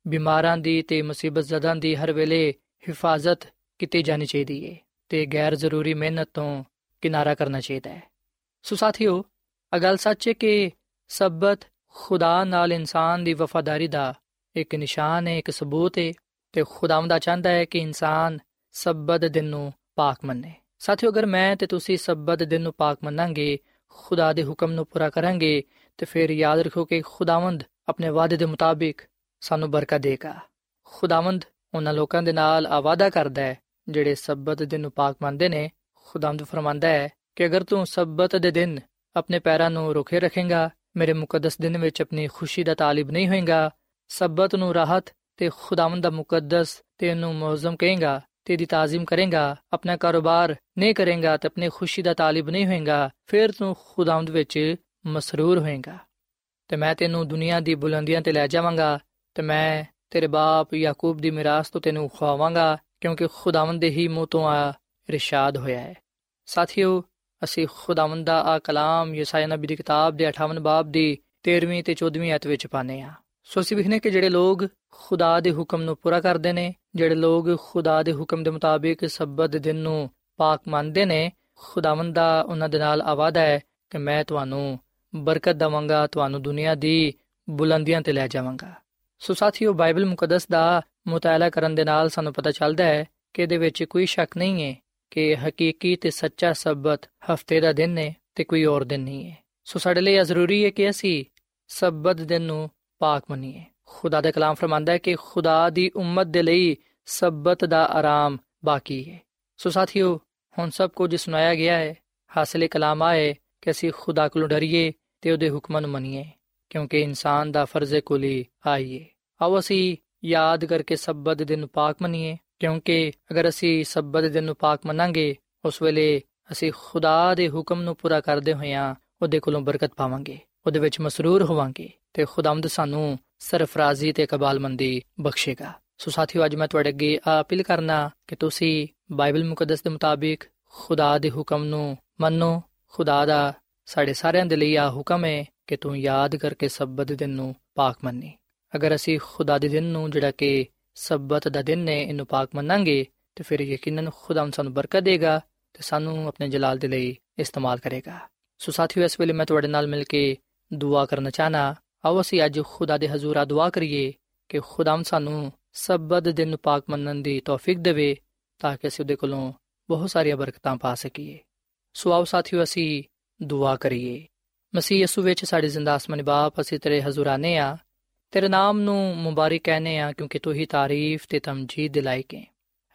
ਬਿਮਾਰਾਂ ਦੀ ਤੇ ਮੁਸੀਬਤ ਜ਼ਦਾਂ ਦੀ ਹਰ ਵੇਲੇ ਹਿਫਾਜ਼ਤ ਕੀਤੀ ਜਾਣੀ ਚਾਹੀਦੀ ਹੈ ਤੇ ਗੈਰ ਜ਼ਰੂਰੀ ਮਿਹਨਤ ਤੋਂ ਕਿਨਾਰਾ ਕਰਨਾ ਚਾਹੀਦਾ ਹੈ ਸੋ ਸਾਥੀਓ ਅਗਲ ਸੱਚ ਹੈ ਕਿ ਸਬਤ ਖੁਦਾ ਨਾਲ ਇਨਸਾਨ ਦੀ ਵਫਾਦਾਰੀ ਦਾ ਇੱਕ ਨਿਸ਼ਾਨ ਹੈ ਇੱਕ ਸਬੂਤ ਹੈ ਤੇ ਖੁਦਾਵੰਦਾ ਚਾਹੁੰਦਾ ਹੈ ਕਿ ਇਨਸਾਨ ਸਬਤ ਦਿਨ ਨੂੰ ਪਾਕ ਮੰਨੇ ਸਾਥੀਓ ਅਗਰ ਮੈਂ ਤੇ ਤੁਸੀਂ ਸਬਤ ਦਿਨ ਨੂੰ ਪਾਕ ਮੰਨਾਂਗੇ ਖੁਦਾ ਦੇ ਹੁਕਮ ਨੂੰ ਪੂਰਾ ਕਰਾਂਗੇ ਤੇ ਫਿਰ ਯਾਦ ਰੱਖੋ ਕਿ ਖੁਦਾਵੰਦ ਆਪਣੇ ਵਾਅਦੇ ਦੇ ਮੁਤਾਬਿਕ ਸਾਨੂੰ ਬਰਕਤ ਦੇਗਾ ਖੁਦਾਵੰਦ ਉਹਨਾਂ ਲੋਕਾਂ ਦੇ ਨਾਲ ਆਵਾਦਾ ਕਰਦਾ ਹੈ ਜਿਹੜੇ ਸਬਤ ਦਿਨ ਨੂੰ ਪਾਕ ਮੰਨਦੇ ਨੇ ਖੁਦਾਮਦ ਫਰਮਾਂਦਾ ਹੈ ਕਿ ਅਗਰ ਤੂੰ ਸਬਤ ਦੇ ਦਿਨ ਆਪਣੇ ਪੈਰਾਂ ਨੂੰ ਰੁਕੇ ਰੱਖੇਗਾ, ਮੇਰੇ ਮੁਕੱਦਸ ਦਿਨ ਵਿੱਚ ਆਪਣੀ ਖੁਸ਼ੀ ਦਾ ਤਾਲਿਬ ਨਹੀਂ ਹੋਏਗਾ, ਸਬਤ ਨੂੰ ਰਾਹਤ ਤੇ ਖੁਦਾਵੰਦ ਦਾ ਮੁਕੱਦਸ ਤੇ ਇਹਨੂੰ ਮੌਜ਼ਮ ਕਹੇਗਾ ਤੇ ਦੀ ਤਾਜ਼ੀਮ ਕਰੇਗਾ, ਆਪਣਾ ਕਾਰੋਬਾਰ ਨਹੀਂ ਕਰੇਗਾ ਤੇ ਆਪਣੀ ਖੁਸ਼ੀ ਦਾ ਤਾਲਿਬ ਨਹੀਂ ਹੋਏਗਾ, ਫਿਰ ਤੂੰ ਖੁਦਾਵੰਦ ਵਿੱਚ ਮਸਰੂਰ ਹੋਏਗਾ। ਤੇ ਮੈਂ ਤੈਨੂੰ ਦੁਨੀਆ ਦੀ ਬੁਲੰਦੀਆਂ ਤੇ ਲੈ ਜਾਵਾਂਗਾ ਤੇ ਮੈਂ ਤੇਰੇ ਬਾਪ ਯਾਕੂਬ ਦੀ ਮਿਰਾਸ ਤੋਂ ਤੈਨੂੰ ਖਵਾਵਾਂਗਾ ਕਿਉਂਕਿ ਖੁਦਾਵੰਦ ਦੇ ਹੀ ਮੂੰਹ ਤੋਂ ਆ ਇਰਸ਼ਾਦ ਹੋਇਆ ਹੈ। ਸਾਥੀਓ, ਅਸੀਂ ਖੁਦਾਵੰਦ ਦਾ ਆ ਕਲਾਮ ਯਸਾਇਆ ਨਬੀ ਦੀ ਕਿਤਾਬ ਦੇ 58 ਬਾਬ ਦੀ 13ਵੀਂ ਤੇ 14ਵੀਂ ਆਇਤ ਵਿੱਚ ਪਾਨੇ ਆ ਸੋ ਅਸੀਂ ਵਿਖਨੇ ਕਿ ਜਿਹੜੇ ਲੋਗ ਖੁਦਾ ਦੇ ਹੁਕਮ ਨੂੰ ਪੂਰਾ ਕਰਦੇ ਨੇ, ਜਿਹੜੇ ਲੋਗ ਖੁਦਾ ਦੇ ਹੁਕਮ ਦੇ ਮੁਤਾਬਿਕ ਸਬਤ ਦਿਨ ਨੂੰ ਪਾਕ ਮੰਨਦੇ ਨੇ, ਖੁਦਾਵੰਦ ਦਾ ਉਹਨਾਂ ਦੇ ਨਾਲ ਆਵਾਦਾ ਹੈ ਕਿ ਮੈਂ ਤੁਹਾਨੂੰ ਬਰਕਤ ਦਵਾਂਗਾ, ਤੁਹਾਨੂੰ ਦੁਨੀਆ ਦੀ ਬੁਲੰਦੀਆਂ ਤੇ ਲੈ ਜਾਵਾਂਗਾ। ਸੋ ਸਾਥੀਓ, ਬਾਈਬਲ ਮੁਕੱਦਸ ਦਾ ਮਤਾਲਾ ਕਰਨ ਦੇ ਨਾਲ ਸਾਨੂੰ ਪਤਾ ਚੱਲਦਾ ਹੈ ਕਿ ਇਹਦੇ ਵਿੱਚ ਕੋਈ ਸ਼ੱਕ ਨਹੀਂ ਹੈ ਕਿ ਹਕੀਕੀ ਤੇ ਸੱਚਾ ਸਬਤ ਹਫ਼ਤੇ ਦਾ ਦਿਨ ਹੈ ਤੇ ਕੋਈ ਹੋਰ ਦਿਨ ਨਹੀਂ ਹੈ ਸੋ ਸਾਡੇ ਲਈ ਇਹ ਜ਼ਰੂਰੀ ਹੈ ਕਿ ਅਸੀਂ ਸਬਤ ਦਿਨ ਨੂੰ ਪਾਕ ਮੰਨੀਏ। ਖੁਦਾ ਦਾ ਕਲਾਮ ਫਰਮਾਂਦਾ ਹੈ ਕਿ ਖੁਦਾ ਦੀ ਉਮਤ ਦੇ ਲਈ ਸਬਤ ਦਾ ਆਰਾਮ ਬਾਕੀ ਹੈ ਸੋ ਸਾਥੀਓ, ਹੁਣ ਸਭ ਕੁਝ ਸੁਣਾਇਆ ਗਿਆ ਹੈ ਹਾਸਲੇ ਕਲਾਮ ਆਏ ਕਿ ਅਸੀਂ ਖੁਦਾ ਕੋਲੋਂ ਡਰੀਏ ਤੇ ਉਹਦੇ ਹੁਕਮਾਂ ਨੂੰ ਮੰਨੀਏ, ਕਿਉਂਕਿ ਇਨਸਾਨ ਦਾ ਫਰਜ਼ ਕੁਲੀ ਆਈਏ ਆਓ ਅਸੀਂ ਯਾਦ ਕਰਕੇ ਸਬਤ ਦਿਨ ਨੂੰ ਪਾਕ ਮੰਨੀਏ। ਕਿਉਂਕਿ ਅਗਰ ਅਸੀਂ ਸਬਤ ਦਿਨ ਨੂੰ ਪਾਕ ਮੰਨਾਂਗੇ, ਉਸ ਵੇਲੇ ਅਸੀਂ ਖੁਦਾ ਦੇ ਹੁਕਮ ਨੂੰ ਪੂਰਾ ਕਰਦੇ ਹੋਇਆਂ ਉਹਦੇ ਕੋਲੋਂ ਬਰਕਤ ਪਾਵਾਂਗੇ, ਉਹਦੇ ਵਿੱਚ ਮਸਰੂਰ ਹੋਵਾਂਗੇ ਤੇ ਖੁਦਾਵੰਦ ਸਾਨੂੰ ਸਰਫਰਾਜ਼ੀ ਤੇ ਕਬਾਲਮੰਦੀ ਬਖਸ਼ੇਗਾ। ਸੋ ਸਾਥੀਓ, ਅੱਜ ਮੈਂ ਤੁਹਾਡੇ ਅੱਗੇ ਅਪੀਲ ਕਰਨਾ ਕਿ ਤੁਸੀਂ ਬਾਈਬਲ ਮੁਕੱਦਸ ਦੇ ਮੁਤਾਬਿਕ ਖੁਦਾ ਦੇ ਹੁਕਮ ਨੂੰ ਮੰਨੋ, ਖੁਦਾ ਦਾ ਸਾਡੇ ਸਾਰਿਆਂ ਦੇ ਲਈ ਆ ਹੁਕਮ ਹੈ ਕਿ ਤੂੰ ਯਾਦ ਕਰਕੇ ਸਬਤ ਦਿਨ ਨੂੰ ਪਾਕ ਮੰਨੀ। ਅਗਰ ਅਸੀਂ ਖੁਦਾ ਦੇ ਦਿਨ ਨੂੰ ਜਿਹੜਾ ਕਿ ਸਬਤ ਦਾ ਦਿਨ ਨੇ ਇਹਨੂੰ ਪਾਕ ਮੰਨਾਂਗੇ ਤੇ ਫਿਰ ਯਕੀਨਨ ਖੁਦਾ ਸਾਨੂੰ ਬਰਕਤ ਦੇਗਾ ਤੇ ਸਾਨੂੰ ਆਪਣੇ ਜਲਾਲ ਦੇ ਲਈ ਇਸਤੇਮਾਲ ਕਰੇਗਾ ਸੋ ਸਾਥੀਓ ਇਸ ਵੇਲੇ ਮੈਂ ਤੁਹਾਡੇ ਨਾਲ ਮਿਲ ਕੇ ਦੁਆ ਕਰਨਾ ਚਾਹਨਾ ਆਓ ਅਸੀਂ ਅੱਜ ਖੁਦਾ ਦੇ ਹਜ਼ੂਰ ਦੁਆ ਕਰੀਏ ਕਿ ਖੁਦਾਮ ਸਾਨੂੰ ਸਬਤ ਦਿਨ ਨੂੰ ਪਾਕ ਮੰਨਣ ਦੀ ਤੌਫੀਕ ਦੇਵੇ ਤਾਂ ਕਿ ਅਸੀਂ ਉਹਦੇ ਕੋਲੋਂ ਬਹੁਤ ਸਾਰੀਆਂ ਬਰਕਤਾਂ ਪਾ ਸਕੀਏ ਸੋ ਆਓ ਸਾਥੀਓ ਅਸੀਂ ਦੁਆ ਕਰੀਏ ਮਸੀਹ ਯਿਸੂ ਵਿੱਚ ਸਾਡੇ ਜ਼ਿੰਦਾ ਅਸਮਾਨੀ ਬਾਪ ਅਸੀਂ ਤੇਰੇ ਹਜ਼ੂਰਾਨੇ ਆ ਤੇਰੇ ਨਾਮ ਨੂੰ ਮੁਬਾਰਕ ਕਹਨੇ ਆ ਕਿਉਂਕਿ ਤੂੰ ਹੀ ਤਾਰੀਫ ਤੇ ਤਮਜੀਦ ਦੇ ਲਾਇਕ ਹੈ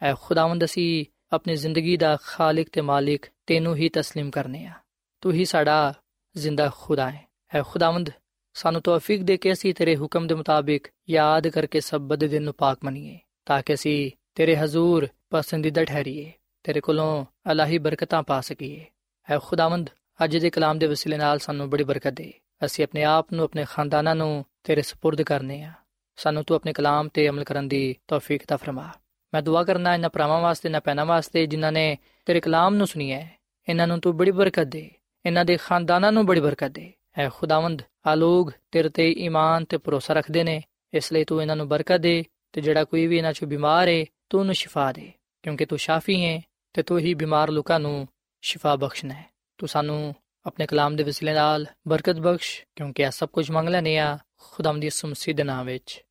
ਐ ਖੁਦਾਵੰਦ ਅਸੀਂ ਆਪਣੀ ਜ਼ਿੰਦਗੀ ਦਾ ਖਾਲਕ ਤੇ ਮਾਲਿਕ ਤੈਨੂੰ ਹੀ تسلیم ਕਰਨੇ ਆ ਤੂੰ ਹੀ ਸਾਡਾ ਜ਼ਿੰਦਾ ਖੁਦਾ ਹੈ ਐ ਖੁਦਾਵੰਦ ਸਾਨੂੰ ਤੌਫੀਕ ਦੇ ਕੇ ਅਸੀਂ ਤੇਰੇ ਹੁਕਮ ਦੇ ਮੁਤਾਬਿਕ ਯਾਦ ਕਰਕੇ ਸਬਦ ਦਿਨ ਨੂੰ ਪਾਕ ਮੰਨੀਏ ਤਾਂ ਕਿ ਅਸੀਂ ਤੇਰੇ ਹਜ਼ੂਰ ਪਸੰਦੀਦਾ ਠਹਿਰੀਏ ਤੇਰੇ ਕੋਲੋਂ ਅਲਾਹੀ ਬਰਕਤਾਂ ਪਾ ਸਕੀਏ ਐ ਖੁਦਾਵੰਦ ਅੱਜ ਦੇ ਕਲਾਮ ਦੇ ਵਸੀਲੇ ਨਾਲ ਸਾਨੂੰ ਬੜੀ ਬਰਕਤ ਦੇ ਅਸੀਂ ਆਪਣੇ ਆਪ ਨੂੰ ਆਪਣੇ ਖਾਨਦਾਨਾਂ ਨੂੰ ਤੇਰੇ سپرد ਕਰਨੇ ਆ ਸਾਨੂੰ ਤੂੰ ਆਪਣੇ ਕਲਾਮ ਤੇ ਅਮਲ ਕਰਨ ਦੀ ਤੌਫੀਕ ਤਾ ਫਰਮਾ ਮੈਂ ਦੁਆ ਕਰਨਾ ਇਹਨਾਂ ਭਰਾਵਾਂ ਵਾਸਤੇ ਨਾ ਪੈਣਾ ਵਾਸਤੇ ਜਿਨ੍ਹਾਂ ਨੇ ਤੇਰੇ ਕਲਾਮ ਨੂੰ ਸੁਣਿਆ ਹੈ ਇਹਨਾਂ ਨੂੰ ਤੂੰ ਬੜੀ ਬਰਕਤ ਦੇ ਇਹਨਾਂ ਦੇ ਖਾਨਦਾਨਾਂ ਨੂੰ ਬੜੀ ਬਰਕਤ ਦੇ ਐ ਖੁਦਾਵੰਦ ਆ ਲੋਗ ਤੇਰੇ ਤੇ ਈਮਾਨ ਤੇ ਭਰੋਸਾ ਰੱਖਦੇ ਨੇ ਇਸ ਲਈ ਤੂੰ ਇਹਨਾਂ ਨੂੰ ਬਰਕਤ ਦੇ ਤੇ ਜਿਹੜਾ ਕੋਈ ਵੀ ਇਹਨਾਂ ਚੋਂ ਬਿਮਾਰ ਹੈ ਤੂੰ ਉਹਨੂੰ ਸ਼ਿਫਾ ਦੇ ਕਿਉਂਕਿ ਤੂੰ ਸ਼ਾਫੀ ਹੈ ਤੇ ਤੂੰ ਹੀ ਬਿਮਾਰ ਲੋਕਾਂ ਨੂੰ ਸ਼ਿਫਾ ਬਖਸ਼ਣਾ ਹੈ ਤੂੰ ਸਾਨੂੰ ਆਪਣੇ ਕਲਾਮ ਦੇ ਵਸੀਲੇ ਨਾਲ ਬਰਕਤ ਬਖਸ਼ ਕਿਉਂਕਿ ਇਹ ਸਭ ਕੁਝ ਮੰਗ ਲੈਨੇ ਆ ਖੁਦਾਮ ਦੀ ਸੁਮਸੀ ਦੇ ਨਾਮ ਵਿੱਚ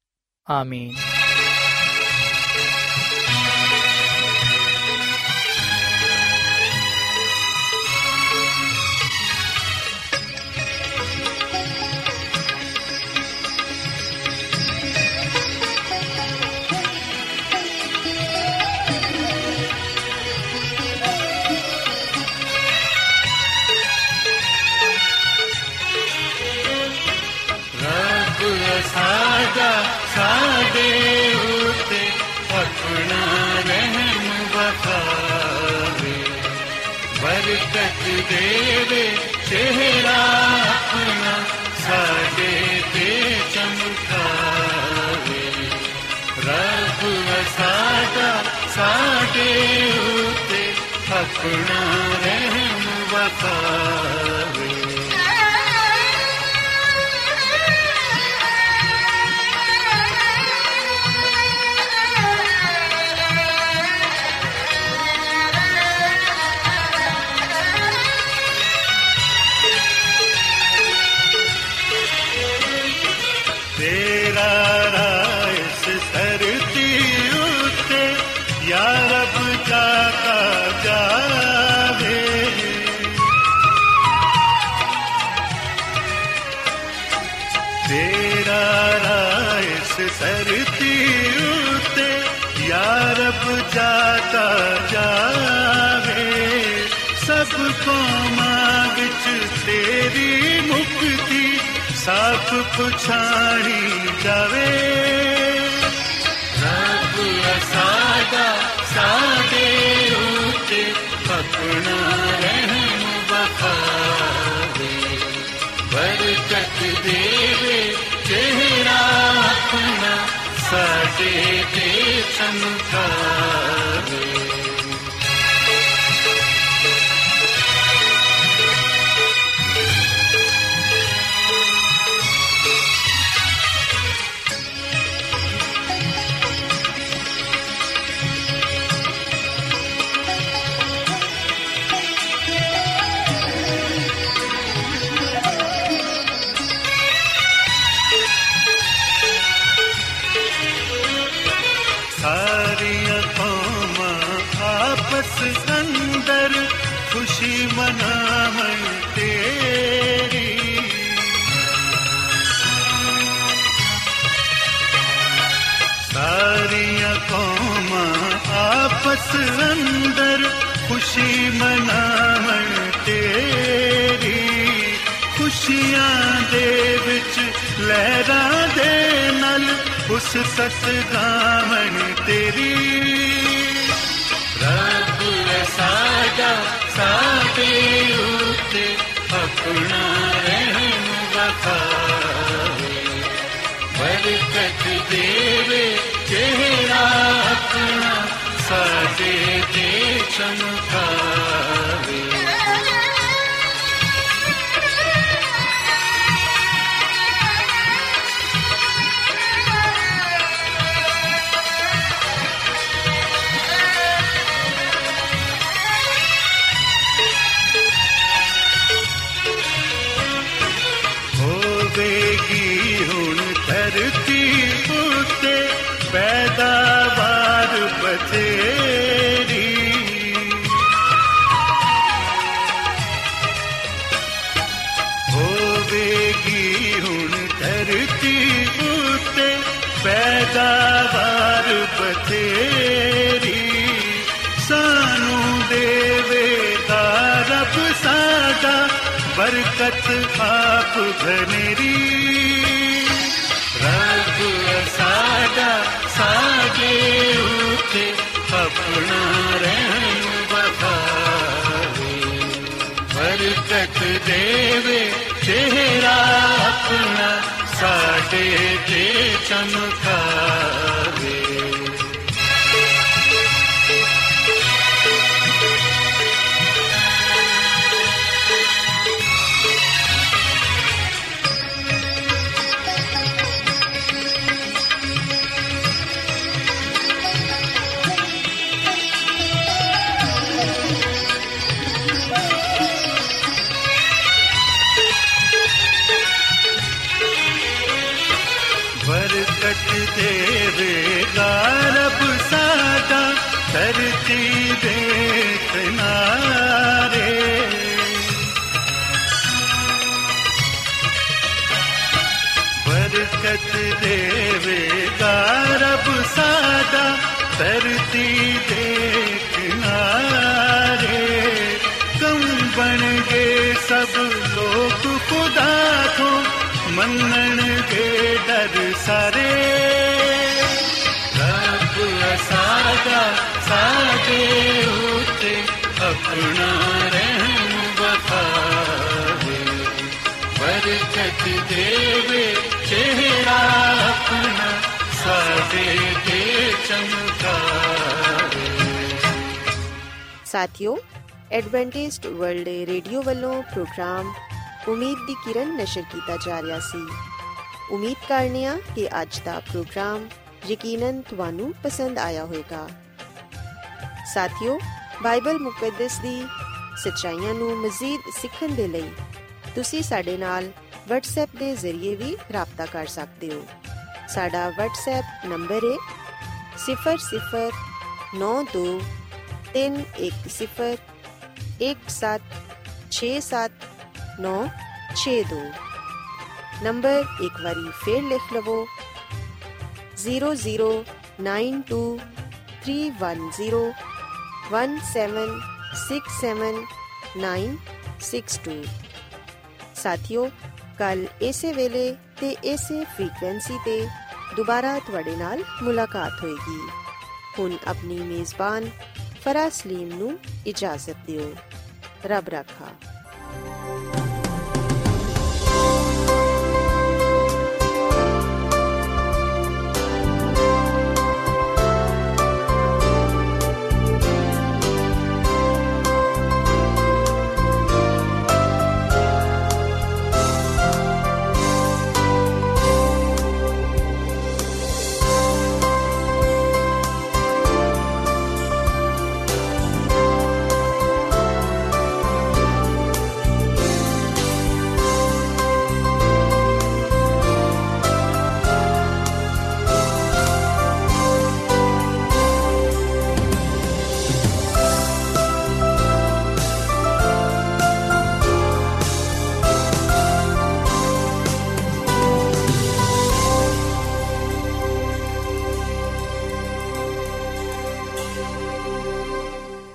ਆਮੀਨ। ਸਾਡਾ ਸਾਡੇ ਉਤੇ ਆਪਣਾ ਰਹਿਮ ਵਖਾਵੇ ਬਰਕਤ ਦੇਵੇ ਚਿਹਰਾ ਆਪਣਾ ਸਾਡੇ ਤੇ ਚਮਕਾਵੇ। ਰੱਬ ਸਾਡਾ ਸਾਡੇ ਉਤੇ ਆਪਣਾ ਰਹਿਮ ਵਖਾਵੇ ਰਾਇਸ ਧਰਤੀ ਉਤੇ ਯਾ ਰੱਬ ਜਾਤਾ ਜਾਵੇ ਸਭ ਕੌਮਾਂ ਚ ਤੇਰੀ ਮੁਕਤੀ ਸਾਫ਼ ਪੁਛਾਣੀ ਜਾਵੇ ਰੱਬ ਸਾਡਾ ਸਾਡੇ ਤੇ ਚਮਕਾਵੇ सस रावण तेरी साजा सापे उते अपना रहम ते बरकत देवे चेहरा अपना तेरापणा ते च बरकत आप घनेरी रब साडा सागे उठे अपना रहन रघु बरकत देवे चेहरा अपना साडे ते चमकावे ਬਰਕਤ ਦੇਵੇਗਾ ਰੱਬ ਸਾਡਾ, ਧਰਤੀ ਦੇ ਕਿਨਾਰੇ ਕਮ ਬਣ ਗਏ ਸਭ ਲੋਕ ਖੁਦਾ ਤੋਂ ਮੰਨਣਗੇ ਡਰ ਸਾਰੇ। ਰੱਬ ਸਾਡਾ, ਸਾਡੇ ਉਤੇ ਆਪਣਾ ਰਹਿਮ ਬਖਾਵੇ ਬਰਕਤ ਦੇਵੇ ਚਿਹਰਾ ਆਪਣਾ ਸਾਡੇ ਤੇ ਚਮਕਾਵੇ ਸਾਥਿਓ ਐਡਵੈਂਟਿਸਟ ਵਰਲਡ ਰੇਡੀਓ ਵੱਲੋਂ ਪ੍ਰੋਗਰਾਮ ਉਮੀਦ ਦੀ ਕਿਰਨ ਨਸ਼ਰ ਕੀਤਾ ਜਾ ਰਿਹਾ ਸੀ ਉਮੀਦ ਕਰਨੇ ਆ ਕਿ ਅੱਜ ਦਾ ਪ੍ਰੋਗਰਾਮ ਯਕੀਨਨ ਤੁਹਾਨੂੰ ਪਸੰਦ ਆਇਆ ਹੋਵੇਗਾ ਸਾਥਿਓ ਬਾਈਬਲ ਮੁਕੱਦਸ ਦੀ ਸੱਚਾਈਆਂ ਨੂੰ ਮਜ਼ੀਦ ਸਿੱਖਣ ਦੇ ਲਈ ਤੁਸੀਂ ਸਾਡੇ ਨਾਲ WhatsApp ਦੇ ਜ਼ਰੀਏ ਵੀ rabta ਕਰ ਸਕਦੇ ਹੋ। ਸਾਡਾ WhatsApp ਨੰਬਰ ਹੈ 0092 310 1767 ਨੰਬਰ ਇੱਕ ਵਾਰੀ ਫੇਰ ਲਿਖ ਲਵੋ। 00923171767962 ਸਾਥਿਓ ਕੱਲ ਇਸੇ ਵੇਲੇ ਤੇ ਇਸੇ ਫ੍ਰੀਕਵੈਂਸੀ ਤੇ ਦੁਬਾਰਾ ਤੁਹਾਡੇ ਨਾਲ ਮੁਲਾਕਾਤ ਹੋਏਗੀ। ਹੁਣ ਆਪਣੀ ਮੇਜ਼ਬਾਨ ਫਰਾਜ਼ ਸਲੀਮ ਨੂੰ ਇਜਾਜ਼ਤ ਦਿਓ। ਰੱਬ ਰਾਖਾ।